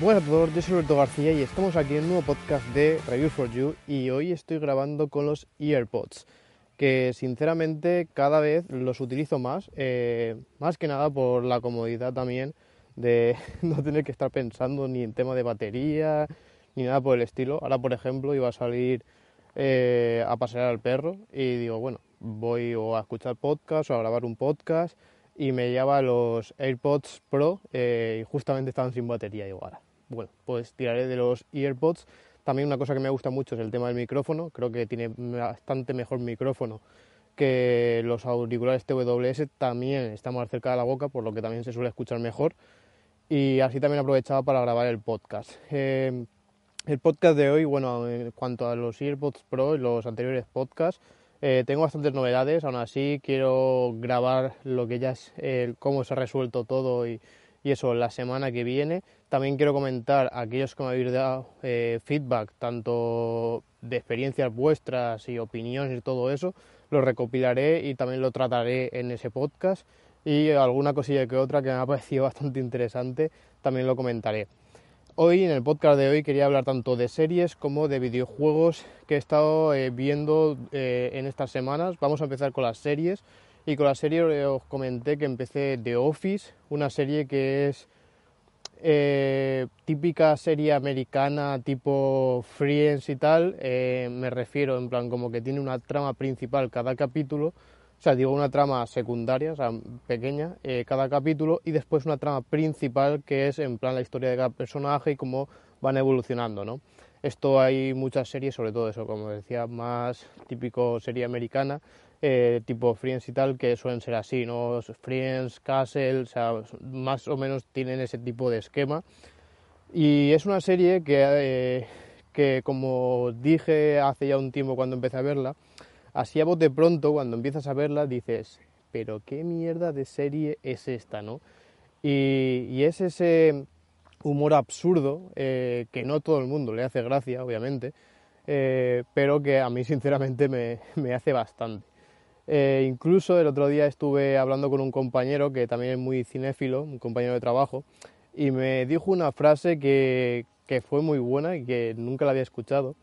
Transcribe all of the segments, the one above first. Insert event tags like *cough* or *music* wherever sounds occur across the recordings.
Buenas a todos, yo soy Roberto García y estamos aquí en un nuevo podcast de Review for You y hoy estoy grabando con los EarPods, que sinceramente cada vez los utilizo más, eh, más que nada por la comodidad también de *laughs* no tener que estar pensando ni en tema de batería ni nada por el estilo. Ahora, por ejemplo, iba a salir eh, a pasear al perro y digo, bueno, voy a escuchar podcast o a grabar un podcast y me lleva los AirPods Pro eh, y justamente estaban sin batería. Ahora, bueno, pues tiraré de los AirPods. También una cosa que me gusta mucho es el tema del micrófono. Creo que tiene bastante mejor micrófono que los auriculares TWS. También está más cerca de la boca, por lo que también se suele escuchar mejor. Y así también aprovechaba para grabar el podcast. Eh, el podcast de hoy, bueno, en cuanto a los AirPods Pro y los anteriores podcasts, eh, tengo bastantes novedades, aún así quiero grabar lo que ya es cómo se ha resuelto todo y, eso la semana que viene. También quiero comentar a aquellos que me habéis dado eh, feedback, tanto de experiencias vuestras y opiniones y todo eso, lo recopilaré y también lo trataré en ese podcast. Y alguna cosilla que otra que me ha *laughs* parecido bastante interesante, también lo comentaré. Hoy, en el podcast de hoy, quería hablar tanto de series como de videojuegos que he estado eh, viendo eh, en estas semanas. Vamos a empezar con las series. Y con la serie os comenté que empecé The Office, una serie que es eh, típica serie americana tipo Friends y tal. me refiero en plan como que tiene una trama principal cada capítulo. O sea, digo una trama secundaria, o sea, pequeña, eh, cada capítulo, y después una trama principal que es en plan la historia de cada personaje y cómo van evolucionando, ¿no? Esto hay muchas series, sobre todo eso, como decía, más típico serie americana, eh, tipo Friends y tal, que suelen ser así, ¿no? Friends, Castle, o sea, más o menos tienen ese tipo de esquema. Y es una serie que, eh, que como dije hace ya un tiempo cuando empecé a verla, así a de pronto, cuando empiezas a verla, dices, pero qué mierda de serie es esta, ¿no? Y, y es ese humor absurdo eh, que no todo el mundo le hace gracia, obviamente, eh, pero que a mí sinceramente me, me hace bastante. Eh, incluso el otro día estuve hablando con un compañero que también es muy cinéfilo, un compañero de trabajo, y me dijo una frase que, que fue muy buena y que nunca la había escuchado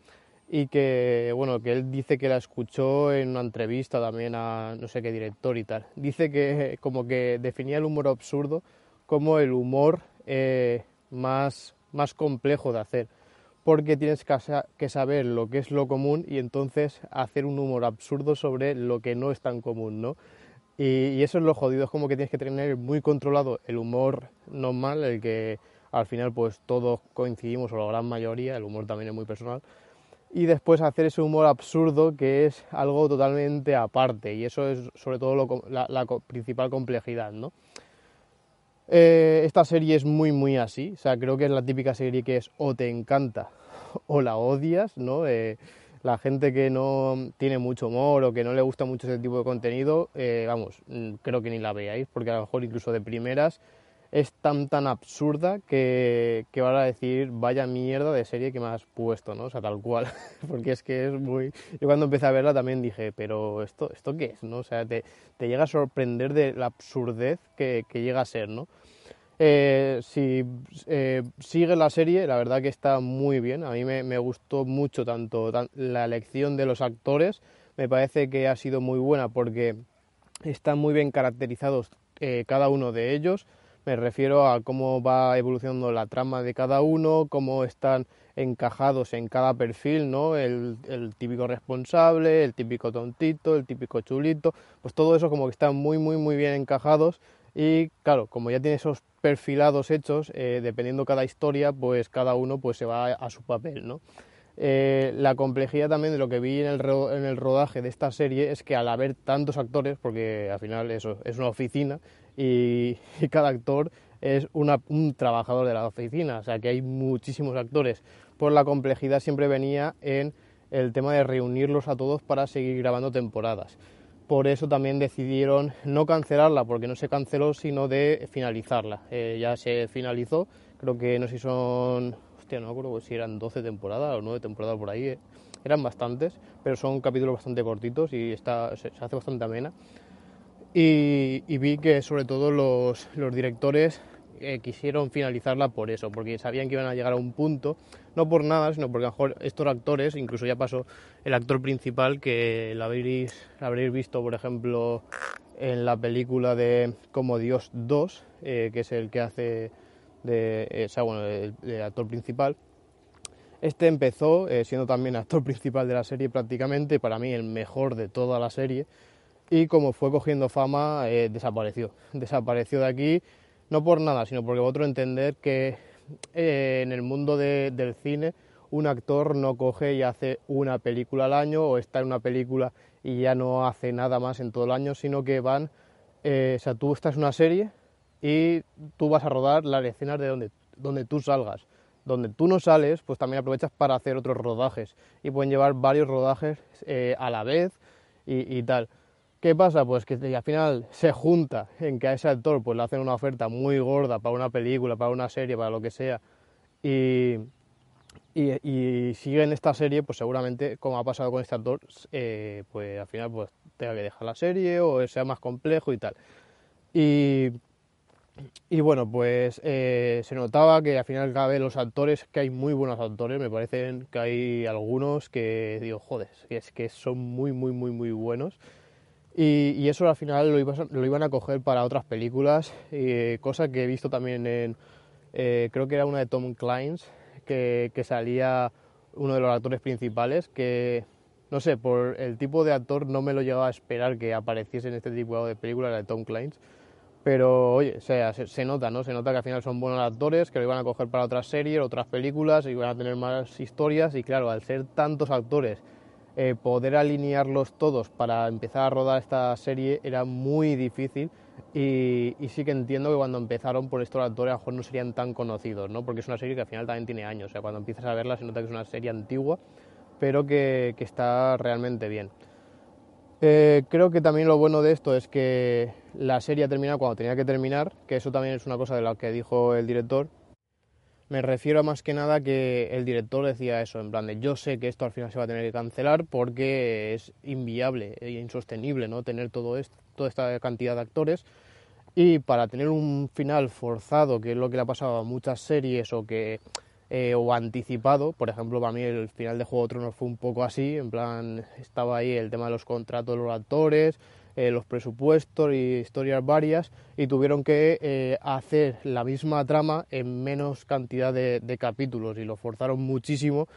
y que bueno que él dice que la escuchó en una entrevista también a no sé qué director y tal. Dice que como que definía el humor absurdo como el humor eh, más más complejo de hacer porque tienes que saber lo que es lo común y entonces hacer un humor absurdo sobre lo que no es tan común no y, eso es lo jodido es como que tienes que tener muy controlado el humor normal el que al final pues todos coincidimos o la gran mayoría el humor también es muy personal y después hacer ese humor absurdo que es algo totalmente aparte y eso es sobre todo lo, la, la, principal complejidad, ¿no? Eh, esta serie es muy muy así, o sea, creo que es la típica serie que es o te encanta *laughs* o la odias, ¿no? Eh, la gente que no tiene mucho humor o que no le gusta mucho ese tipo de contenido, eh, vamos, creo que ni la veáis, porque a lo mejor incluso de primeras es tan tan absurda que, que van a decir vaya mierda de serie que me has puesto, ¿no? O sea, tal cual, *laughs* porque es que es muy... Yo cuando empecé a verla también dije, pero ¿esto, esto qué es, no? O sea, te, te llega a sorprender de la absurdez que, que llega a ser, ¿no? Eh, si eh, sigue la serie, la verdad que está muy bien, a mí me, me gustó mucho tanto tan, la elección de los actores, me parece que ha sido muy buena porque están muy bien caracterizados eh, cada uno de ellos, me refiero a cómo va evolucionando la trama de cada uno, cómo están encajados en cada perfil, ¿no? El, típico responsable, el típico tontito, el típico chulito, pues todo eso como que están muy, muy, muy bien encajados y claro, como ya tiene esos perfilados hechos, eh, dependiendo cada historia, pues cada uno pues se va a, a su papel, ¿no? Eh, la complejidad también de lo que vi en el, en el, rodaje de esta serie es que al haber tantos actores, porque al final eso es una oficina y, cada actor es un trabajador de la oficina, o sea que hay muchísimos actores, por la complejidad siempre venía en el tema de reunirlos a todos para seguir grabando temporadas. Por eso también decidieron no cancelarla, porque no se canceló, sino de finalizarla. Eh, ya se finalizó, creo que no sé si son, hostia, no me acuerdo si eran 12 temporadas o 9 temporadas por ahí, eh. eran bastantes, pero son capítulos bastante cortitos y está, se, se hace bastante amena. Y, y vi que sobre todo los, los directores eh, quisieron finalizarla por eso, porque sabían que iban a llegar a un punto, no por nada, sino porque a lo mejor estos actores, incluso ya pasó el actor principal, que lo habréis, lo habréis visto, por ejemplo, en la película de Como Dios 2, eh, que es el que hace de, eh, o sea, bueno, el, el actor principal. Este empezó eh, siendo también actor principal de la serie prácticamente, para mí el mejor de toda la serie, y como fue cogiendo fama, eh, desapareció. *laughs* Desapareció de aquí no por nada, sino porque otro entender que eh, en el mundo de, del cine un actor no coge y hace una película al año o está en una película y ya no hace nada más en todo el año, sino que van, eh, o sea, tú estás en una serie y tú vas a rodar las escenas de donde, donde tú salgas. Donde tú no sales, pues también aprovechas para hacer otros rodajes y pueden llevar varios rodajes eh, a la vez y tal. ¿Qué pasa? Pues que al final se junta en que a ese actor pues le hacen una oferta muy gorda para una película, para una serie, para lo que sea, y, y, y sigue en esta serie, pues seguramente, como ha pasado con este actor, eh, pues al final pues tenga que dejar la serie o sea más complejo y tal. Y, y bueno, pues eh, se notaba que al final cada vez los actores, que hay muy buenos actores, me parecen que hay algunos que digo, joder, es que son muy, muy, muy, muy buenos. Y, y, eso al final lo, ibas, lo, iban a coger para otras películas, eh, cosa que he visto también en, eh, creo que era una de Tom Clancy, que, que, salía uno de los actores principales, que no sé, por el tipo de actor no me lo llegaba a esperar que apareciese en este tipo de películas, la de Tom Clancy. Pero oye, o sea, se, se, nota, ¿no? Se nota que al final son buenos actores, que lo iban a coger para otras series, otras películas, y iban a tener más historias, y claro, al ser tantos actores eh, poder alinearlos todos para empezar a rodar esta serie era muy difícil y, sí que entiendo que cuando empezaron por estos actores a lo mejor no serían tan conocidos, ¿no? porque es una serie que al final también tiene años, o sea, cuando empiezas a verla se nota que es una serie antigua, pero que, que está realmente bien. Eh, creo que también lo bueno de esto es que la serie ha terminado cuando tenía que terminar, que eso también es una cosa de la que dijo el director, me refiero a más que nada que el director decía eso, en plan de yo sé que esto al final se va a tener que cancelar porque es inviable e insostenible no tener todo esto, toda esta cantidad de actores y para tener un final forzado, que es lo que le ha pasado a muchas series o que eh, o anticipado, por ejemplo, para mí el final de Juego de Tronos fue un poco así, en plan estaba ahí el tema de los contratos de los actores, eh, los presupuestos y historias varias y tuvieron que eh, hacer la misma trama en menos cantidad de, de, capítulos y lo forzaron muchísimo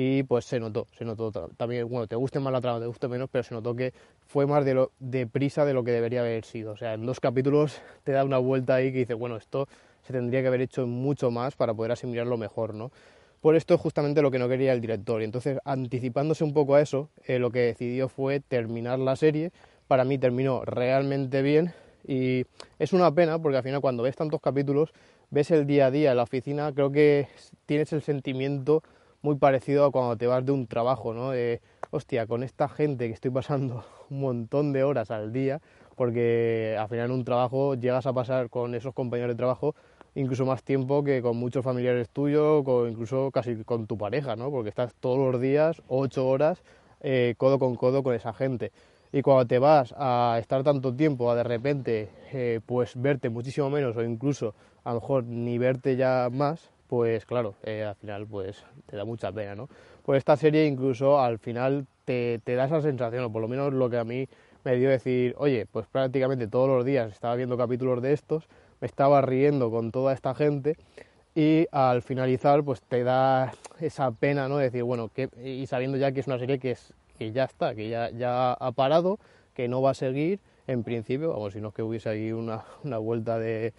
y pues se notó, se notó también, bueno, te guste más la trama, te guste menos, pero se notó que fue más de lo deprisa de lo que debería haber sido. O sea, en dos capítulos *laughs* te da una vuelta ahí que dice, bueno, esto se tendría que haber hecho mucho más para poder asimilarlo mejor, ¿no? Por esto es justamente lo que no quería el director. Y entonces, anticipándose un poco a eso, eh, lo que decidió fue terminar la serie para mí terminó realmente bien y es una pena porque al final cuando ves tantos capítulos, ves el día a día en la oficina, creo que tienes el sentimiento muy parecido a cuando te vas de un trabajo, ¿no? De, hostia, con esta gente que estoy pasando *laughs* un montón de horas al día, porque al final en un trabajo llegas a pasar con esos compañeros de trabajo incluso más tiempo que con muchos familiares tuyos, o incluso casi con tu pareja, ¿no? Porque estás todos los días, ocho horas, eh, codo con codo con esa gente y cuando te vas a estar tanto tiempo a de repente eh, pues verte muchísimo menos o incluso a lo mejor ni verte ya más pues claro eh, al final pues te da mucha pena no pues esta serie incluso al final te, te, da esa sensación o por lo menos lo que a mí me dio decir oye pues prácticamente todos los días estaba viendo capítulos de estos me estaba riendo con toda esta gente y al finalizar pues te da esa pena no decir bueno que y sabiendo ya que es una serie que es que ya está, que ya, ya ha parado, que no va a seguir en principio, vamos, si no es que hubiese ahí una, *laughs* una vuelta de...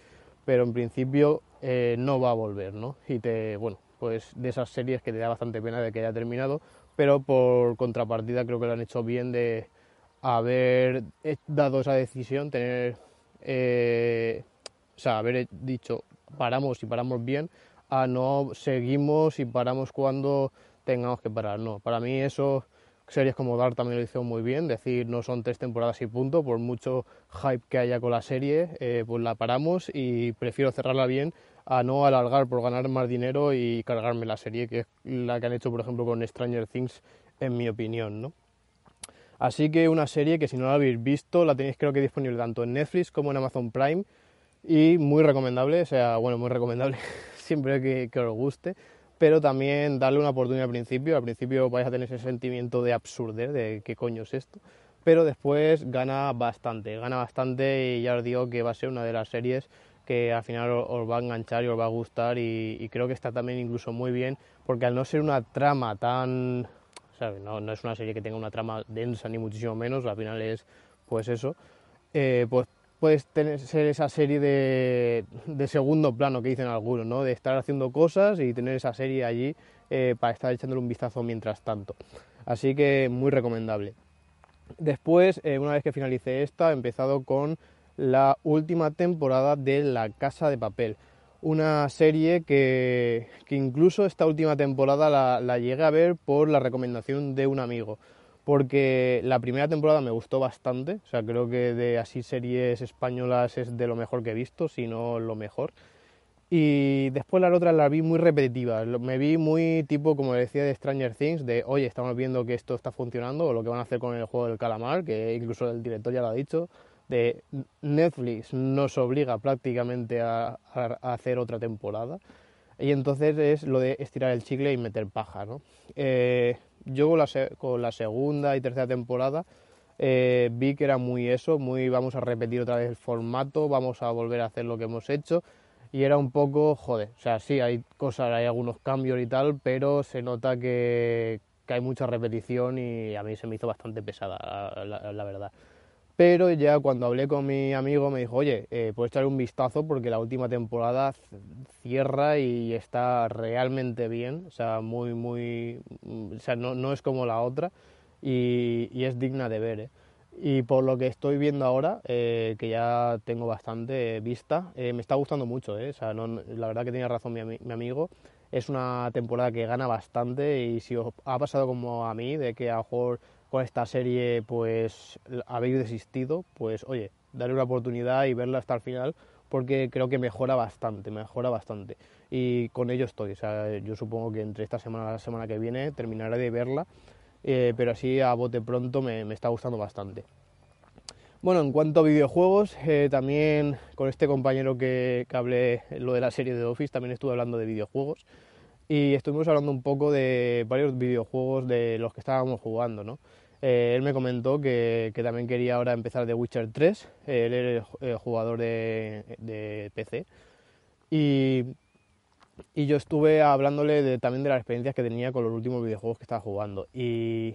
pero en principio eh, no va a volver, ¿no? Y te, bueno, pues de esas series que te da bastante pena de que haya terminado, pero por contrapartida creo que lo han hecho bien de haber dado esa decisión, tener, eh, o sea, haber dicho paramos y paramos bien, a no seguimos y paramos cuando tengamos que parar, no, para mí eso series como Dark también lo hizo muy bien, decir no son tres temporadas y punto, por mucho hype que haya con la serie, eh, pues la paramos y prefiero cerrarla bien a no alargar por ganar más dinero y cargarme la serie, que es la que han hecho por ejemplo con Stranger Things, en mi opinión, ¿no? Así que una serie que si no la habéis visto, la tenéis creo que disponible tanto en Netflix como en Amazon Prime y muy recomendable, o sea, bueno, muy recomendable *laughs* siempre que, que os guste, pero también darle una oportunidad al principio, al principio vais a tener ese sentimiento de absurdez, de qué coño es esto, pero después gana bastante, gana bastante y ya os digo que va a ser una de las series que al final os va a enganchar y os va a gustar y, y creo que está también incluso muy bien porque al no ser una trama tan no, no, es una serie que tenga una trama densa ni muchísimo menos, al final es pues eso, eh, pues puedes tener, ser esa serie de, segundo plano que dicen algunos, ¿no? de estar haciendo cosas y tener esa serie allí eh, para estar echándole un vistazo mientras tanto. Así que muy recomendable. Después, eh, una vez que finalicé esta, he empezado con la última temporada de La Casa de Papel una serie que, incluso esta última temporada la, llegué a ver por la recomendación de un amigo, porque la primera temporada me gustó bastante, o sea, creo que de así series españolas es de lo mejor que he visto, si no lo mejor. Y después las otras las vi muy repetitivas, me vi muy tipo, como decía, de Stranger Things, de oye, estamos viendo que esto está funcionando, o lo que van a hacer con el juego del calamar, que incluso el director ya lo ha dicho, de Netflix nos obliga prácticamente a, a, hacer otra temporada y entonces es lo de estirar el chicle y meter paja. ¿no? Eh, yo con la, con la, segunda y tercera temporada eh, vi que era muy eso, muy vamos a repetir otra vez el formato, vamos a volver a hacer lo que hemos hecho y era un poco, joder, o sea, sí, hay cosas, hay algunos cambios y tal, pero se nota que, que hay mucha repetición y a mí se me hizo bastante pesada, la, la, la verdad. Pero ya cuando hablé con mi amigo me dijo, oye, eh, puedes echarle un vistazo porque la última temporada cierra y está realmente bien, o sea, muy, muy, o sea, no, no es como la otra y, y, es digna de ver. ¿eh? Y por lo que estoy viendo ahora, eh, que ya tengo bastante vista, eh, me está gustando mucho, ¿eh? o sea, no, la verdad que tenía razón mi, mi amigo, es una temporada que gana bastante y si os ha pasado como a mí, de que a lo mejor con esta serie pues habéis desistido, pues oye, darle una oportunidad y verla hasta el final porque creo que mejora bastante, mejora bastante. Y con ello estoy, o sea, yo supongo que entre esta semana y la semana que viene terminaré de verla, eh, pero así a bote pronto me, está gustando bastante. Bueno, en cuanto a videojuegos, eh, también con este compañero que, que hablé lo de la serie de Office, también estuve hablando de videojuegos y estuvimos hablando un poco de varios videojuegos de los que estábamos jugando, ¿no? Eh, él me comentó que, también quería ahora empezar The Witcher 3, eh, él es el, jugador de, PC, y, yo estuve hablándole también de las experiencias que tenía con los últimos videojuegos que estaba jugando, y,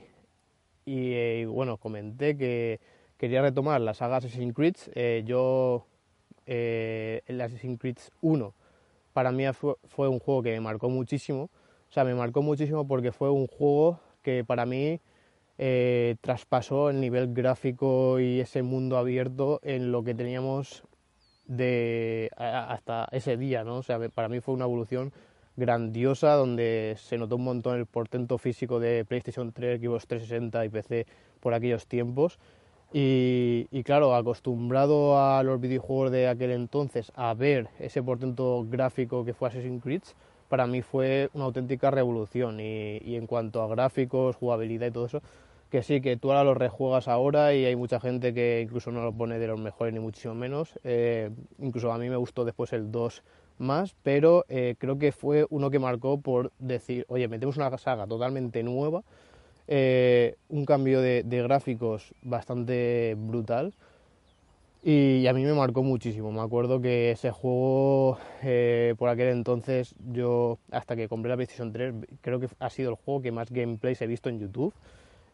y eh, bueno, comenté que quería retomar la saga Assassin's Creed, eh, yo el Assassin's Creed 1 para mí fue, fue un juego que me marcó muchísimo, o sea, me marcó muchísimo porque fue un juego que para mí eh, traspasó el nivel gráfico y ese mundo abierto en lo que teníamos de hasta ese día, ¿no? O sea, para mí fue una evolución grandiosa donde se notó un montón el portento físico de PlayStation 3, Xbox 360 y PC por aquellos tiempos. Y, y, claro, acostumbrado a los videojuegos de aquel entonces a ver ese portento gráfico que fue Assassin's Creed, para mí fue una auténtica revolución. Y, y en cuanto a gráficos, jugabilidad y todo eso, que sí, que tú ahora lo rejuegas ahora y hay mucha gente que incluso no lo pone de los mejores ni muchísimo menos. Eh, incluso a mí me gustó después el 2 más, pero eh, creo que fue uno que marcó por decir, oye, metemos una saga totalmente nueva, eh, un cambio de, gráficos bastante brutal. Y a mí me marcó muchísimo. Me acuerdo que ese juego, eh, por aquel entonces, yo hasta que compré la PlayStation 3, creo que ha sido el juego que más gameplays he visto en YouTube.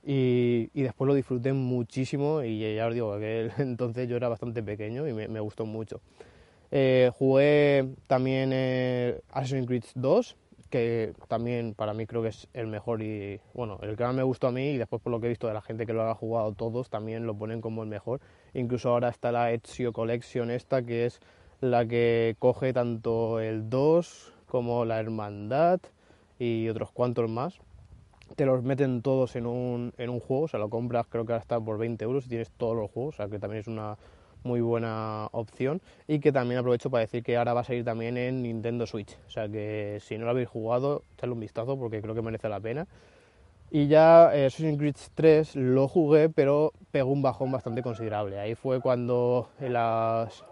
Y, después lo disfruté muchísimo y ya os digo que *laughs* entonces yo era bastante pequeño y me, gustó mucho. Eh, jugué también Assassin's Creed 2, que también para mí creo que es el mejor y bueno, el que más me gustó a mí y después por lo que he visto de la gente que lo ha jugado todos también lo ponen como el mejor. Incluso ahora está la Ezio Collection esta que es la que coge tanto el 2 como la Hermandad y otros cuantos más te los meten todos en un, en un juego, o sea, lo compras creo que ahora está por 20 euros y tienes todos los juegos, o sea, que también es una muy buena opción y que también aprovecho para decir que ahora va a salir también en Nintendo Switch, o sea que si no lo habéis jugado, echadle un vistazo porque creo que merece la pena. Y ya eh, Assassin's Creed 3 lo jugué, pero pegó un bajón bastante considerable. Ahí fue cuando las,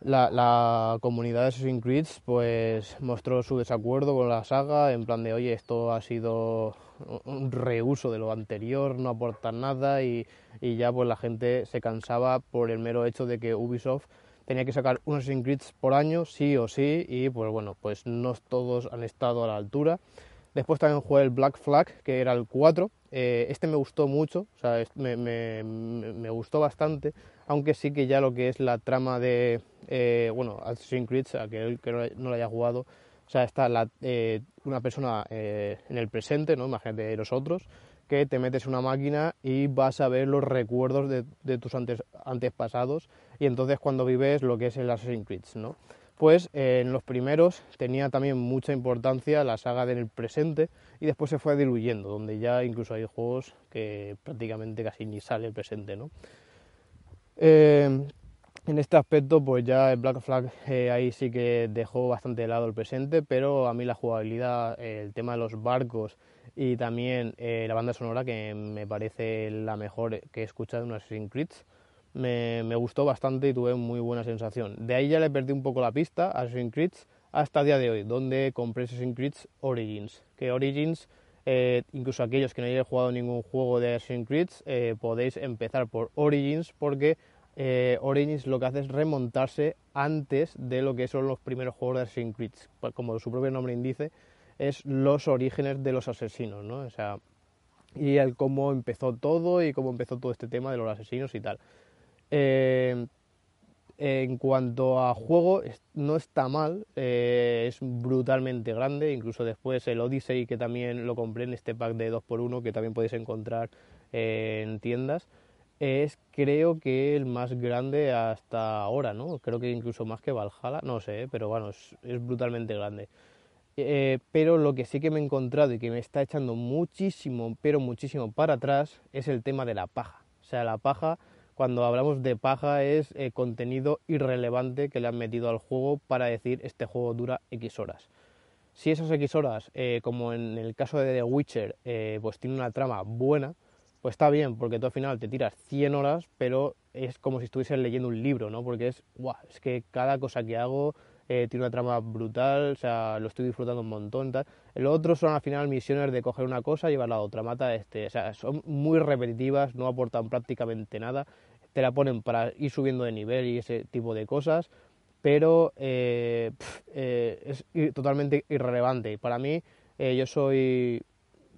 la, comunidad de Assassin's Creed pues, mostró su desacuerdo con la saga, en plan de, oye, esto ha sido un reuso de lo anterior, no aporta nada y, y ya pues la gente se cansaba por el mero hecho de que Ubisoft tenía que sacar un Assassin's Creed por año, sí o sí, y pues bueno, pues no todos han estado a la altura. Después también jugué el Black Flag, que era el 4. Eh, este me gustó mucho, o sea, me, me, me, gustó bastante, aunque sí que ya lo que es la trama de, eh, bueno, Assassin's Creed, aquel que no lo haya jugado, o sea, está eh, una persona eh, en el presente, ¿no? Imagínate nosotros, que te metes en una máquina y vas a ver los recuerdos de, tus antepasados y entonces cuando vives lo que es el Assassin's Creed, ¿no? pues eh, en los primeros tenía también mucha importancia la saga del presente y después se fue diluyendo, donde ya incluso hay juegos que prácticamente casi ni sale el presente, ¿no? En este aspecto, pues ya el Black Flag eh, ahí sí que dejó bastante de lado el presente, pero a mí la jugabilidad, el tema de los barcos y también eh, la banda sonora, que me parece la mejor que he escuchado en Assassin's Creed, me, gustó bastante y tuve muy buena sensación. De ahí ya le perdí un poco la pista a Assassin's Creed hasta el día de hoy, donde compré Assassin's Creed Origins. Que Origins, eh, incluso aquellos que no hayan jugado ningún juego de Assassin's Creed, podéis empezar por Origins porque eh, Origins lo que hace es remontarse antes de lo que son los primeros juegos de Assassin's Creed. Como su propio nombre indice, es los orígenes de los asesinos, ¿no? O sea, y el cómo empezó todo y cómo empezó todo este tema de los asesinos y tal. Eh, en cuanto a juego, no está mal, eh, es brutalmente grande, incluso después el Odyssey, que también lo compré en este pack de 2x1, que también podéis encontrar en tiendas, es creo que el más grande hasta ahora, ¿no? Creo que incluso más que Valhalla, no sé, pero bueno, es, brutalmente grande. Eh, pero lo que sí que me he encontrado y que me está echando muchísimo, pero muchísimo para atrás, es el tema de la paja. O sea, la paja cuando hablamos de paja es eh, contenido irrelevante que le han metido al juego para decir este juego dura X horas. Si esas X horas, eh, como en el caso de The Witcher, eh, pues tiene una trama buena, pues está bien, porque tú al final te tiras 100 horas, pero es como si estuvieses leyendo un libro, ¿no? Porque es, guau, es que cada cosa que hago eh, tiene una trama brutal, o sea, lo estoy disfrutando un montón. Tal. El otro son al final misiones de coger una cosa y llevarla a otra, mata este, o sea, son muy repetitivas, no aportan prácticamente nada, te la ponen para ir subiendo de nivel y ese tipo de cosas, pero eh, eh, es totalmente irrelevante. Para mí, yo soy,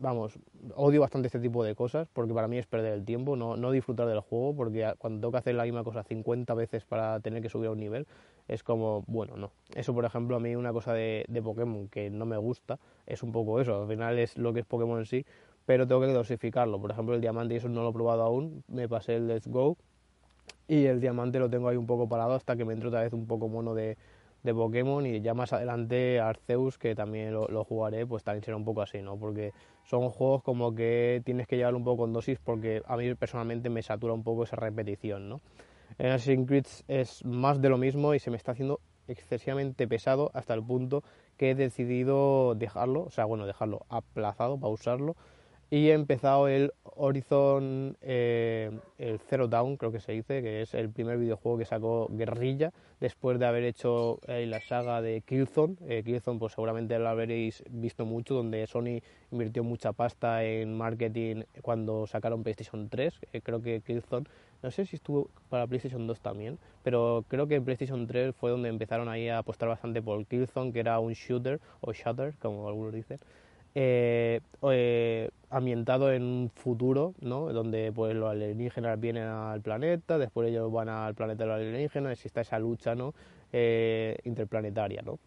vamos, odio bastante este tipo de cosas porque para mí es perder el tiempo, no, no disfrutar del juego, porque cuando tengo que hacer la misma cosa 50 veces para tener que subir a un nivel, es como, bueno, no. Eso, por ejemplo, a mí una cosa de, de Pokémon que no me gusta es un poco eso, al final es lo que es Pokémon en sí, pero tengo que dosificarlo. Por ejemplo, el diamante, y eso no lo he probado aún, me pasé el Let's Go y el diamante lo tengo ahí un poco parado hasta que me entre otra vez un poco mono de, de Pokémon y ya más adelante Arceus, que también lo, lo, jugaré, pues también será un poco así, ¿no? Porque son juegos como que tienes que llevarlo un poco con dosis porque a mí personalmente me satura un poco esa repetición, ¿no? En Assassin's Creed es más de lo mismo y se me está haciendo excesivamente pesado hasta el punto que he decidido dejarlo, o sea, bueno, dejarlo aplazado, pausarlo, y he empezado el Horizon, eh, el Zero Dawn, creo que se dice, que es el primer videojuego que sacó Guerrilla, después de haber hecho eh, la saga de Killzone. Eh, Killzone, pues seguramente lo habréis visto mucho, donde Sony invirtió mucha pasta en marketing cuando sacaron PlayStation 3. creo que Killzone, no sé si estuvo para PlayStation 2 también, pero creo que en PlayStation 3 fue donde empezaron ahí a apostar bastante por Killzone, que era un shooter, o shutter, como algunos dicen. Eh, eh, ambientado en un futuro, ¿no? Donde pues los alienígenas vienen al planeta, después ellos van al planeta de los alienígenas, existe esa lucha, ¿no? Eh, interplanetaria, ¿no?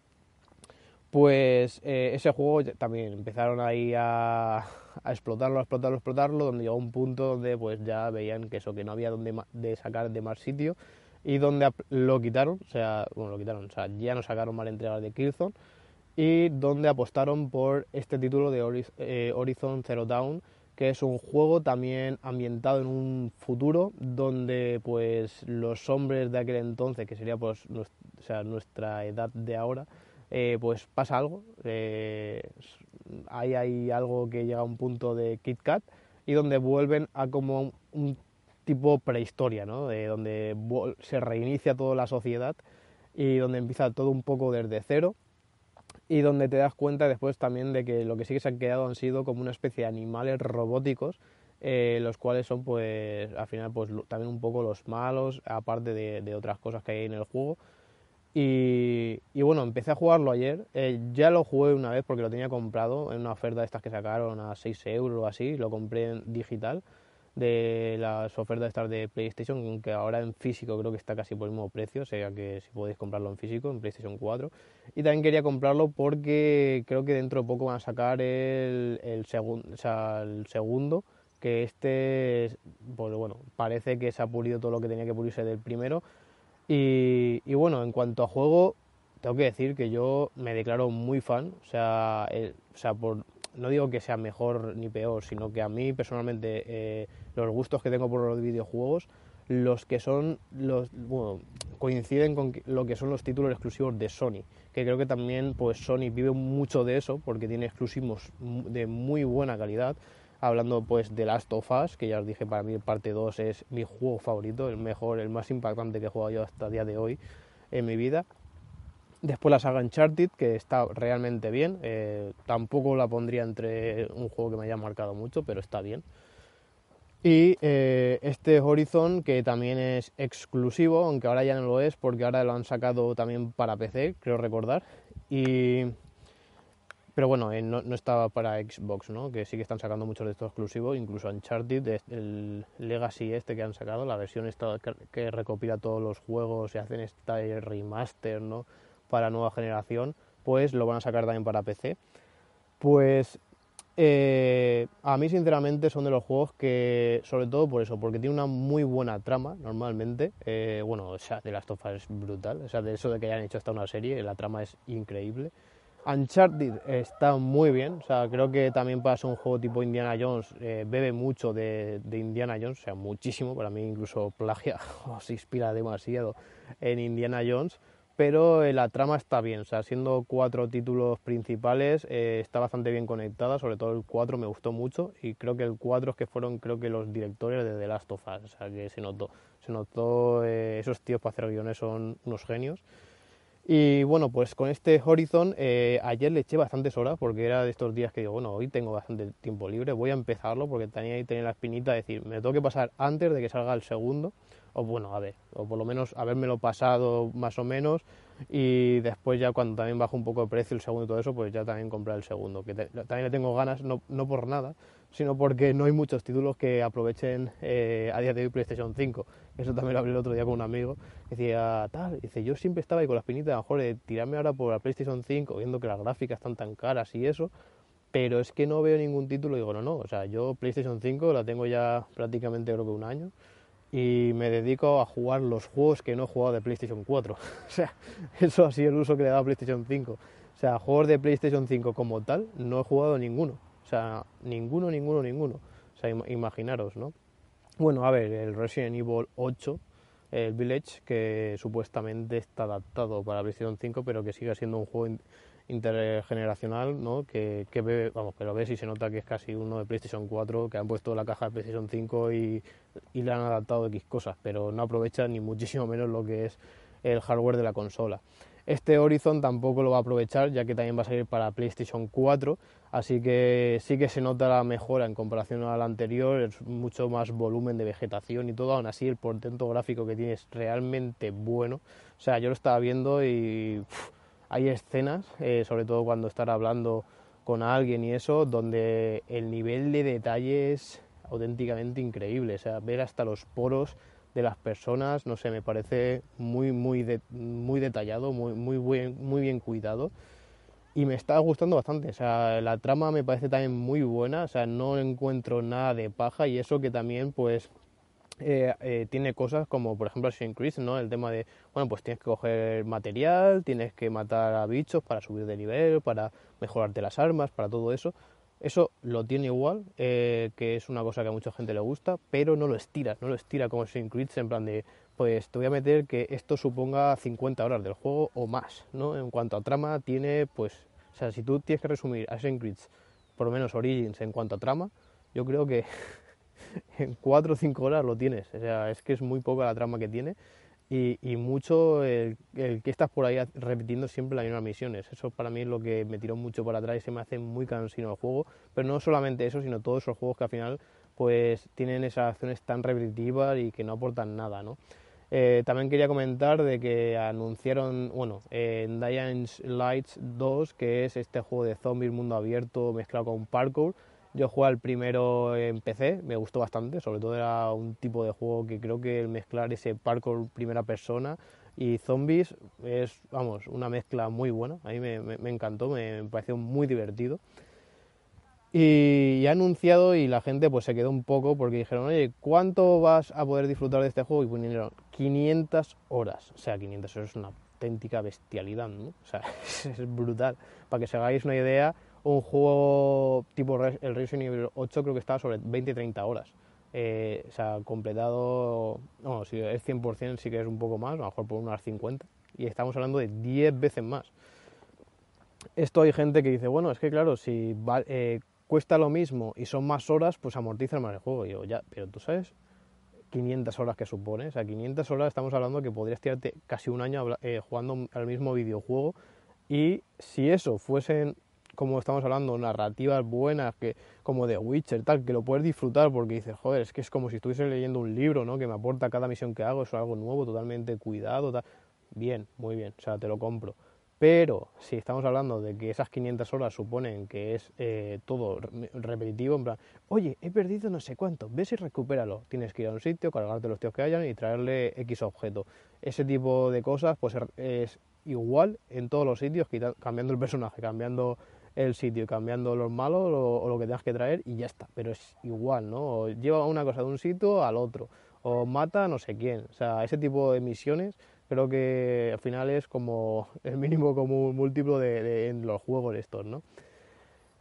Pues ese juego también empezaron ahí a, explotarlo, a explotarlo, explotarlo, donde llegó un punto donde pues ya veían que eso, que no había donde de sacar de más sitio y donde lo quitaron, o sea, bueno, lo quitaron, o sea, ya no sacaron más entregas de Killzone y donde apostaron por este título de eh, Horizon Zero Dawn, que es un juego también ambientado en un futuro donde pues los hombres de aquel entonces, que sería pues o sea, nuestra edad de ahora, eh, pues pasa algo, eh, ahí hay algo que llega a un punto de Kit Kat y donde vuelven a como un tipo prehistoria, ¿no? De donde se reinicia toda la sociedad y donde empieza todo un poco desde cero y donde te das cuenta después también de que lo que sí que se han quedado han sido como una especie de animales robóticos eh, los cuales son pues al final pues también un poco los malos aparte de, otras cosas que hay en el juego. Y, bueno empecé a jugarlo ayer. Eh, ya lo jugué una vez porque lo tenía comprado en una oferta de estas que sacaron a 6 euros o así lo compré en digital de las ofertas estas de PlayStation, aunque ahora en físico creo que está casi por el mismo precio, o sea que si podéis comprarlo en físico, en PlayStation 4. Y también quería comprarlo porque creo que dentro de poco van a sacar el, el, el segundo, que este, pues bueno, parece que se ha pulido todo lo que tenía que pulirse del primero. Y, y bueno, en cuanto a juego, tengo que decir que yo me declaro muy fan, o sea, o sea por no digo que sea mejor ni peor, sino que a mí personalmente eh, los gustos que tengo por los videojuegos, los que son los coinciden con lo que son los títulos exclusivos de Sony, que creo que también pues Sony vive mucho de eso porque tiene exclusivos de muy buena calidad. Hablando pues de Last of Us, que ya os dije para mí parte 2 es mi juego favorito, el mejor, el más impactante que he jugado yo hasta el día de hoy en mi vida. Después la saga Uncharted, que está realmente bien. Eh, tampoco la pondría entre un juego que me haya marcado mucho, pero está bien. Y eh, este Horizon, que también es exclusivo, aunque ahora ya no lo es, porque ahora lo han sacado también para PC, creo recordar. Y... Pero bueno, eh, no, estaba para Xbox, ¿no? Que sí que están sacando muchos de estos exclusivos, incluso Uncharted, el Legacy este que han sacado, la versión esta que, recopila todos los juegos y hacen este remaster, ¿no? Para nueva generación, pues lo van a sacar también para PC. Pues eh, a mí sinceramente son de los juegos que, sobre todo por eso, porque tiene una muy buena trama normalmente. Eh, bueno, o sea, de las tofas es brutal. O sea, de eso de que hayan hecho hasta una serie, la trama es increíble. Uncharted está muy bien, o sea, creo que también para ser un juego tipo Indiana Jones, eh, bebe mucho de, de, Indiana Jones, o sea, muchísimo, para mí incluso *laughs* plagia o se inspira demasiado en Indiana Jones pero eh, la trama está bien, o sea, siendo cuatro títulos principales, eh, está bastante bien conectada, sobre todo el 4 me gustó mucho y creo que el 4 es que fueron creo que los directores de The Last of Us, o sea, que se notó, se notó, eh, esos tíos para hacer guiones son unos genios. Y bueno, pues con este Horizon ayer le eché bastantes horas porque era de estos días que digo, bueno, hoy tengo bastante tiempo libre, voy a empezarlo porque tenía ahí tenía la espinita de decir, me tengo que pasar antes de que salga el segundo o bueno, a ver, o por lo menos habérmelo pasado más o menos y después ya cuando también bajo un poco de precio el segundo y todo eso, pues ya también comprar el segundo, que también le tengo ganas, no, no, por nada, sino porque no hay muchos títulos que aprovechen eh, a día de hoy PlayStation 5. Eso también lo hablé el otro día con un amigo, decía, tal, dice, yo siempre estaba ahí con la espinita, a lo mejor de tirarme ahora por la PlayStation 5, viendo que las gráficas están tan caras y eso, pero es que no veo ningún título, digo, no, no, o sea, yo PlayStation 5 la tengo ya prácticamente creo que un año, y me dedico a jugar los juegos que no he jugado de PlayStation 4. *laughs* o sea, eso ha sido el uso que le he dado a PlayStation 5. O sea, juegos de PlayStation 5 como tal, no he jugado ninguno. O sea, ninguno, ninguno, ninguno. O sea, imaginaros, ¿no? Bueno, a ver, el Resident Evil 8, el Village, que supuestamente está adaptado para PlayStation 5, pero que sigue siendo un juego intergeneracional, ¿no? Que, que ve, vamos, pero ves y se nota que es casi uno de PlayStation 4, que han puesto la caja de PlayStation 5 y, y le han adaptado X cosas, pero no aprovecha ni muchísimo menos lo que es el hardware de la consola. Este Horizon tampoco lo va a aprovechar, ya que también va a salir para PlayStation 4, así que sí que se nota la mejora en comparación al anterior, es mucho más volumen de vegetación y todo, aún así el portento gráfico que tiene es realmente bueno. O sea, yo lo estaba viendo y hay escenas, eh, sobre todo cuando estar hablando con alguien y eso, donde el nivel de detalle es auténticamente increíble. O sea, ver hasta los poros de las personas, no sé, me parece muy, muy, muy detallado, muy, muy, muy bien cuidado. Y me está gustando bastante. O sea, la trama me parece también muy buena. O sea, no encuentro nada de paja y eso que también, pues, eh, eh, tiene cosas como, por ejemplo, Assassin's Creed, ¿no? El tema de, bueno, pues tienes que coger material, tienes que matar a bichos para subir de nivel, para mejorarte las armas, para todo eso. Eso lo tiene igual, eh, que es una cosa que a mucha gente le gusta, pero no lo estira, no lo estira como Assassin's Creed en plan de, pues te voy a meter que esto suponga 50 horas del juego o más, ¿no? En cuanto a trama, tiene, pues, o sea, si tú tienes que resumir Assassin's Creed, por lo menos Origins, en cuanto a trama, yo creo que *laughs* *laughs* en 4 o 5 horas lo tienes. O sea, es que es muy poca la trama que tiene y, mucho el, que estás por ahí repitiendo siempre las mismas misiones. Eso para mí es lo que me tiró mucho para atrás y se me hace muy cansino el juego. Pero no solamente eso, sino todos esos juegos que al final pues tienen esas acciones tan repetitivas y que no aportan nada, ¿no? Eh, también quería comentar de que anunciaron, bueno, en Dying Lights 2, que es este juego de zombies mundo abierto mezclado con parkour. Yo jugué al primero en PC, me gustó bastante, sobre todo era un tipo de juego que creo que el mezclar ese parkour primera persona y zombies es, vamos, una mezcla muy buena, a mí me, encantó, me, me pareció muy divertido. Y anunciado y la gente pues se quedó un poco porque dijeron, oye, ¿cuánto vas a poder disfrutar de este juego? Y pusieron 500 horas. O sea, 500 horas es una auténtica bestialidad, ¿no? O sea, *laughs* es brutal. Para que se hagáis una idea, un juego tipo el Resident Evil 8 creo que estaba sobre 20-30 horas. Eh, o sea, completado, no, si es 100% sí que es un poco más, a lo mejor por unas 50. Y estamos hablando de 10 veces más. Esto hay gente que dice, bueno, es que claro, si eh, cuesta lo mismo y son más horas, pues amortiza más el juego. Y yo, ya, pero tú sabes 500 horas que supone. O sea, 500 horas estamos hablando que podrías tirarte casi un año eh, jugando al mismo videojuego. Y si eso fuesen, como estamos hablando, narrativas buenas, que como de Witcher, tal, que lo puedes disfrutar porque dices, joder, es que es como si estuviese leyendo un libro, ¿no? Que me aporta cada misión que hago, es algo nuevo, totalmente cuidado, tal. Bien, muy bien, o sea, te lo compro. Pero si estamos hablando de que esas 500 horas suponen que es eh, todo repetitivo, en plan, oye, he perdido no sé cuánto, ves y recupéralo. Tienes que ir a un sitio, cargarte los tíos que hayan y traerle X objeto. Ese tipo de cosas pues es igual en todos los sitios, cambiando el personaje, cambiando el sitio, cambiando los malos o, lo que tengas que traer y ya está. Pero es igual, ¿no? O lleva una cosa de un sitio al otro, o mata a no sé quién. O sea, ese tipo de misiones creo que al final es como el mínimo común múltiplo de, en los juegos estos, ¿no?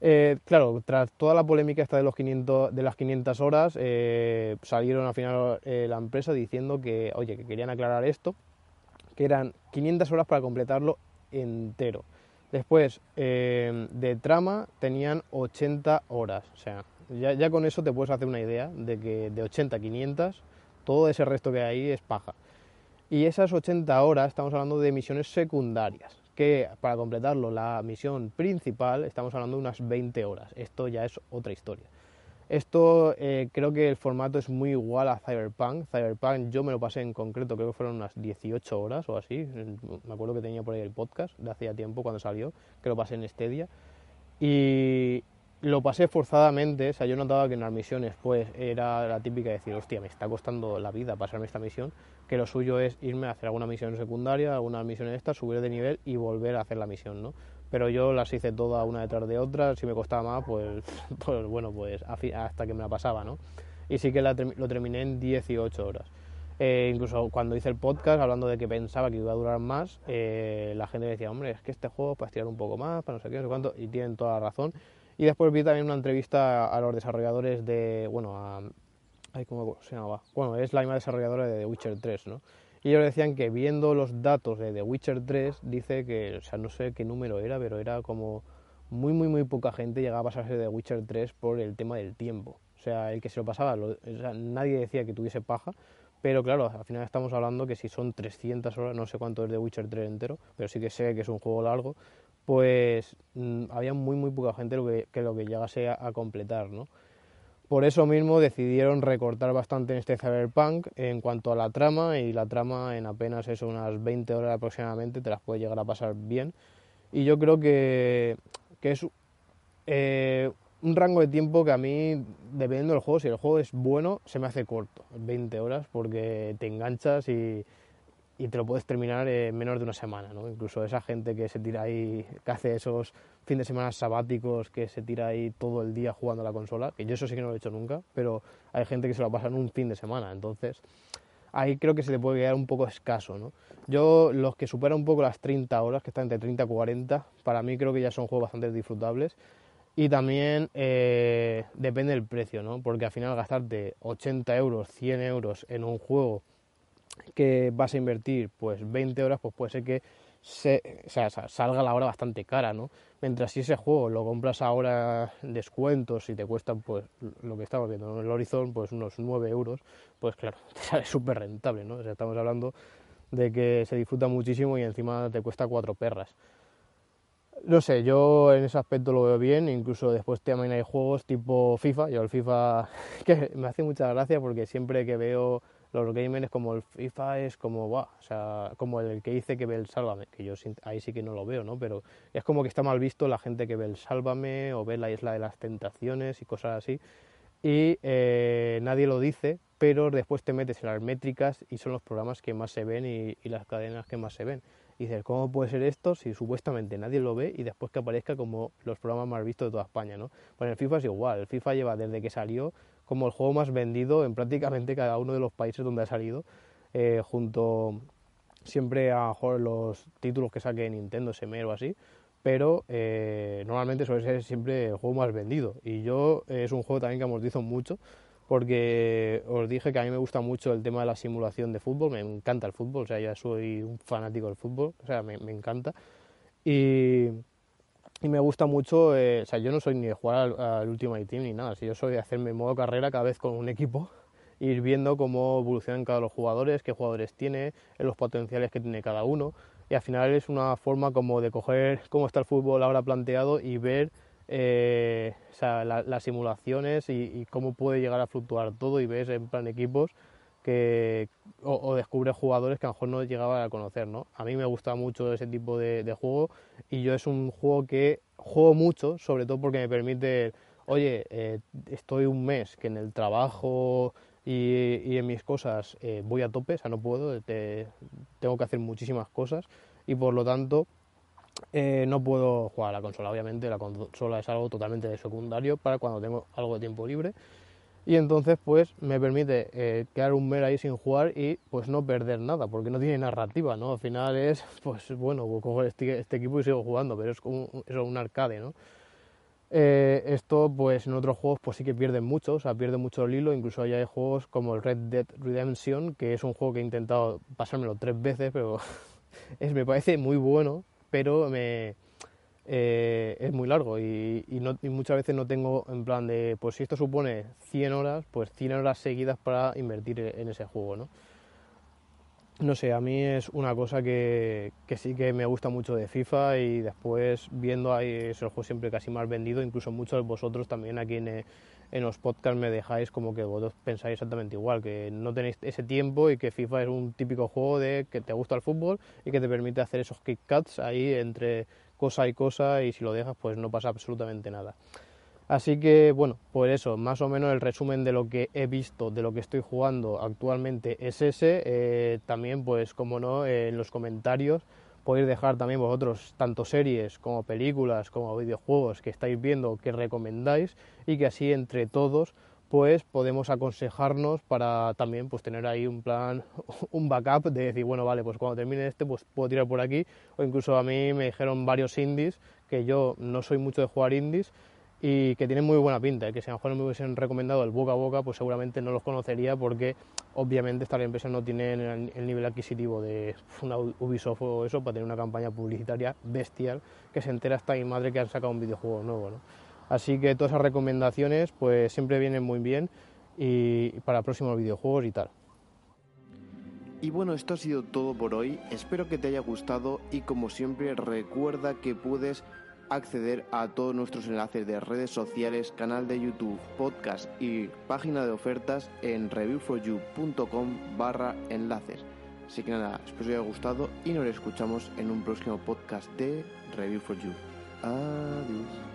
Eh, claro, tras toda la polémica esta de, los 500, de las 500 horas, eh, salieron al final eh, la empresa diciendo que, oye, que querían aclarar esto, que eran 500 horas para completarlo entero. Después, eh, de trama, tenían 80 horas. O sea, ya, ya, con eso te puedes hacer una idea de que de 80 a 500, todo ese resto que hay es paja. Y esas 80 horas estamos hablando de misiones secundarias, que para completarlo la misión principal estamos hablando de unas 20 horas. Esto ya es otra historia. Esto eh, creo que el formato es muy igual a Cyberpunk. Cyberpunk yo me lo pasé en concreto, creo que fueron unas 18 horas o así. Me acuerdo que tenía por ahí el podcast de hacía tiempo cuando salió, que lo pasé en Stadia. Y, lo pasé forzadamente, o sea, yo notaba que en las misiones pues era la típica de decir, hostia, me está costando la vida pasarme esta misión, que lo suyo es irme a hacer alguna misión secundaria, alguna misión esta, subir de nivel y volver a hacer la misión, ¿no? Pero yo las hice todas una detrás de otra, si me costaba más, pues, *laughs* pues bueno, pues hasta que me la pasaba, ¿no? Y sí que la, lo terminé en 18 horas. Eh, incluso cuando hice el podcast hablando de que pensaba que iba a durar más, eh, la gente decía, hombre, es que este juego para estirar un poco más, para no sé qué, no sé cuánto, y tienen toda la razón. Y después vi también una entrevista a los desarrolladores de, bueno, a, ay, ¿cómo se llamaba? Bueno, es la misma desarrolladora de The Witcher 3, ¿no? Y ellos decían que viendo los datos de The Witcher 3, dice que, o sea, no sé qué número era, pero era como muy, muy, muy poca gente llegaba a pasarse de Witcher 3 por el tema del tiempo. O sea, el que se lo pasaba, lo, o sea, nadie decía que tuviese paja, pero claro, al final estamos hablando que si son 300 horas, no sé cuánto es The Witcher 3 entero, pero sí que sé que es un juego largo, pues mmm, había muy muy poca gente lo que, que lo que llegase a, a, completar, ¿no? Por eso mismo decidieron recortar bastante en este Cyberpunk en cuanto a la trama y la trama en apenas eso, unas 20 horas aproximadamente te las puede llegar a pasar bien y yo creo que, que es eh, un rango de tiempo que a mí, dependiendo del juego, si el juego es bueno, se me hace corto, 20 horas, porque te enganchas y y te lo puedes terminar en menos de una semana, ¿no? Incluso esa gente que se tira ahí, que hace esos fines de semana sabáticos, que se tira ahí todo el día jugando a la consola, que yo eso sí que no lo he hecho nunca, pero hay gente que se lo pasa en un fin de semana, entonces ahí creo que se le puede quedar un poco escaso, ¿no? Yo, los que superan un poco las 30 horas, que están entre 30 y 40, para mí creo que ya son juegos bastante disfrutables. Y también eh, depende del precio, ¿no? Porque al final gastarte 80 euros, 100 euros en un juego que vas a invertir pues 20 horas, pues puede ser que se, o sea, salga la hora bastante cara, ¿no? Mientras si ese juego lo compras ahora en descuentos y te cuesta pues lo que estamos viendo en el Horizon, pues unos 9 euros, pues claro, *laughs* te sale súper rentable, ¿no? Estamos hablando de que se disfruta muchísimo y encima te cuesta cuatro perras. No sé, yo en ese aspecto lo veo bien, incluso después también hay juegos tipo FIFA, yo el FIFA *laughs* que me hace mucha gracia porque siempre que veo los gamers como el FIFA es como, o sea, como el que dice que ve el Sálvame, que yo ahí sí que no lo veo, ¿no? Pero es como que está mal visto la gente que ve el Sálvame o ve la Isla de las Tentaciones y cosas así. Y eh, nadie lo dice, pero después te metes en las métricas y son los programas que más se ven y, y las cadenas que más se ven. Y dices, ¿cómo puede ser esto si supuestamente nadie lo ve y después que aparezca como los programas más vistos de toda España, ¿no? Pues el FIFA es igual, el FIFA lleva desde que salió como el juego más vendido en prácticamente cada uno de los países donde ha salido, eh, junto siempre a los títulos que saque Nintendo, Semer o así, pero eh, normalmente suele ser siempre el juego más vendido. Y yo eh, es un juego también que amortizo mucho, porque os dije que a mí me gusta mucho el tema de la simulación de fútbol, me encanta el fútbol, o sea, ya soy un fanático del fútbol, o sea, me, me encanta. Y y me gusta mucho, eh, o sea, yo no soy ni de jugar al, al, Ultimate Team ni nada, si yo soy de hacerme modo carrera cada vez con un equipo, *laughs* ir viendo cómo evolucionan cada los jugadores, qué jugadores tiene, los potenciales que tiene cada uno, y al final es una forma como de coger cómo está el fútbol ahora planteado y ver eh, o sea, la, las simulaciones y, y, cómo puede llegar a fluctuar todo y ves en plan equipos que, o, o descubres jugadores que a lo mejor no llegaba a conocer, ¿no? A mí me gusta mucho ese tipo de, de, juego y yo es un juego que juego mucho, sobre todo porque me permite, oye, eh, estoy un mes que en el trabajo y, y en mis cosas eh, voy a tope, o sea, no puedo, te, tengo que hacer muchísimas cosas y por lo tanto eh, no puedo jugar a la consola. Obviamente la consola es algo totalmente secundario para cuando tengo algo de tiempo libre y entonces pues me permite eh, quedar un mes ahí sin jugar y pues no perder nada porque no tiene narrativa no al final es *laughs* pues bueno cojo este, este equipo y sigo jugando pero es como es un arcade no eh, esto pues en otros juegos pues sí que pierden mucho o sea pierde mucho el hilo. Incluso hay juegos como el Red Dead Redemption que es un juego que he intentado pasármelo tres veces pero *laughs* es me parece muy bueno pero me eh, es muy largo y, muchas veces no tengo en plan de, pues si esto supone 100 horas, pues 100 horas seguidas para invertir en ese juego, ¿no? No sé, a mí es una cosa que, que sí que me gusta mucho de FIFA y después viendo ahí es el juego siempre casi más vendido, incluso muchos de vosotros también aquí en, en los podcasts me dejáis como que vosotros pensáis exactamente igual, que no tenéis ese tiempo y que FIFA es un típico juego de que te gusta el fútbol y que te permite hacer esos kick cuts ahí entre cosa y cosa y si lo dejas pues no pasa absolutamente nada. Así que bueno, pues eso, más o menos el resumen de lo que he visto, de lo que estoy jugando actualmente es ese. Eh, también pues como no, eh, en los comentarios podéis dejar también vosotros tanto series como películas como videojuegos que estáis viendo que recomendáis y que así entre todos pues podemos aconsejarnos para también pues tener ahí un plan, *laughs* un backup de decir, bueno, vale, pues cuando termine este pues puedo tirar por aquí o incluso a mí me dijeron varios indies que yo no soy mucho de jugar indies y que tienen muy buena pinta, ¿eh? que si a lo mejor me hubiesen recomendado el boca a boca pues seguramente no los conocería porque obviamente estas empresas no tienen el, el nivel adquisitivo de una Ubisoft o eso para tener una campaña publicitaria bestial que se entera hasta mi madre que han sacado un videojuego nuevo. Así que todas esas recomendaciones pues siempre vienen muy bien y para próximos videojuegos y tal. Y bueno, esto ha sido todo por hoy. Espero que te haya gustado y como siempre recuerda que puedes acceder a todos nuestros enlaces de redes sociales, canal de YouTube, podcast y página de ofertas en reviewforyou.com barra enlaces. Así que nada, espero que os haya gustado y nos escuchamos en un próximo podcast de Review for You. Adiós.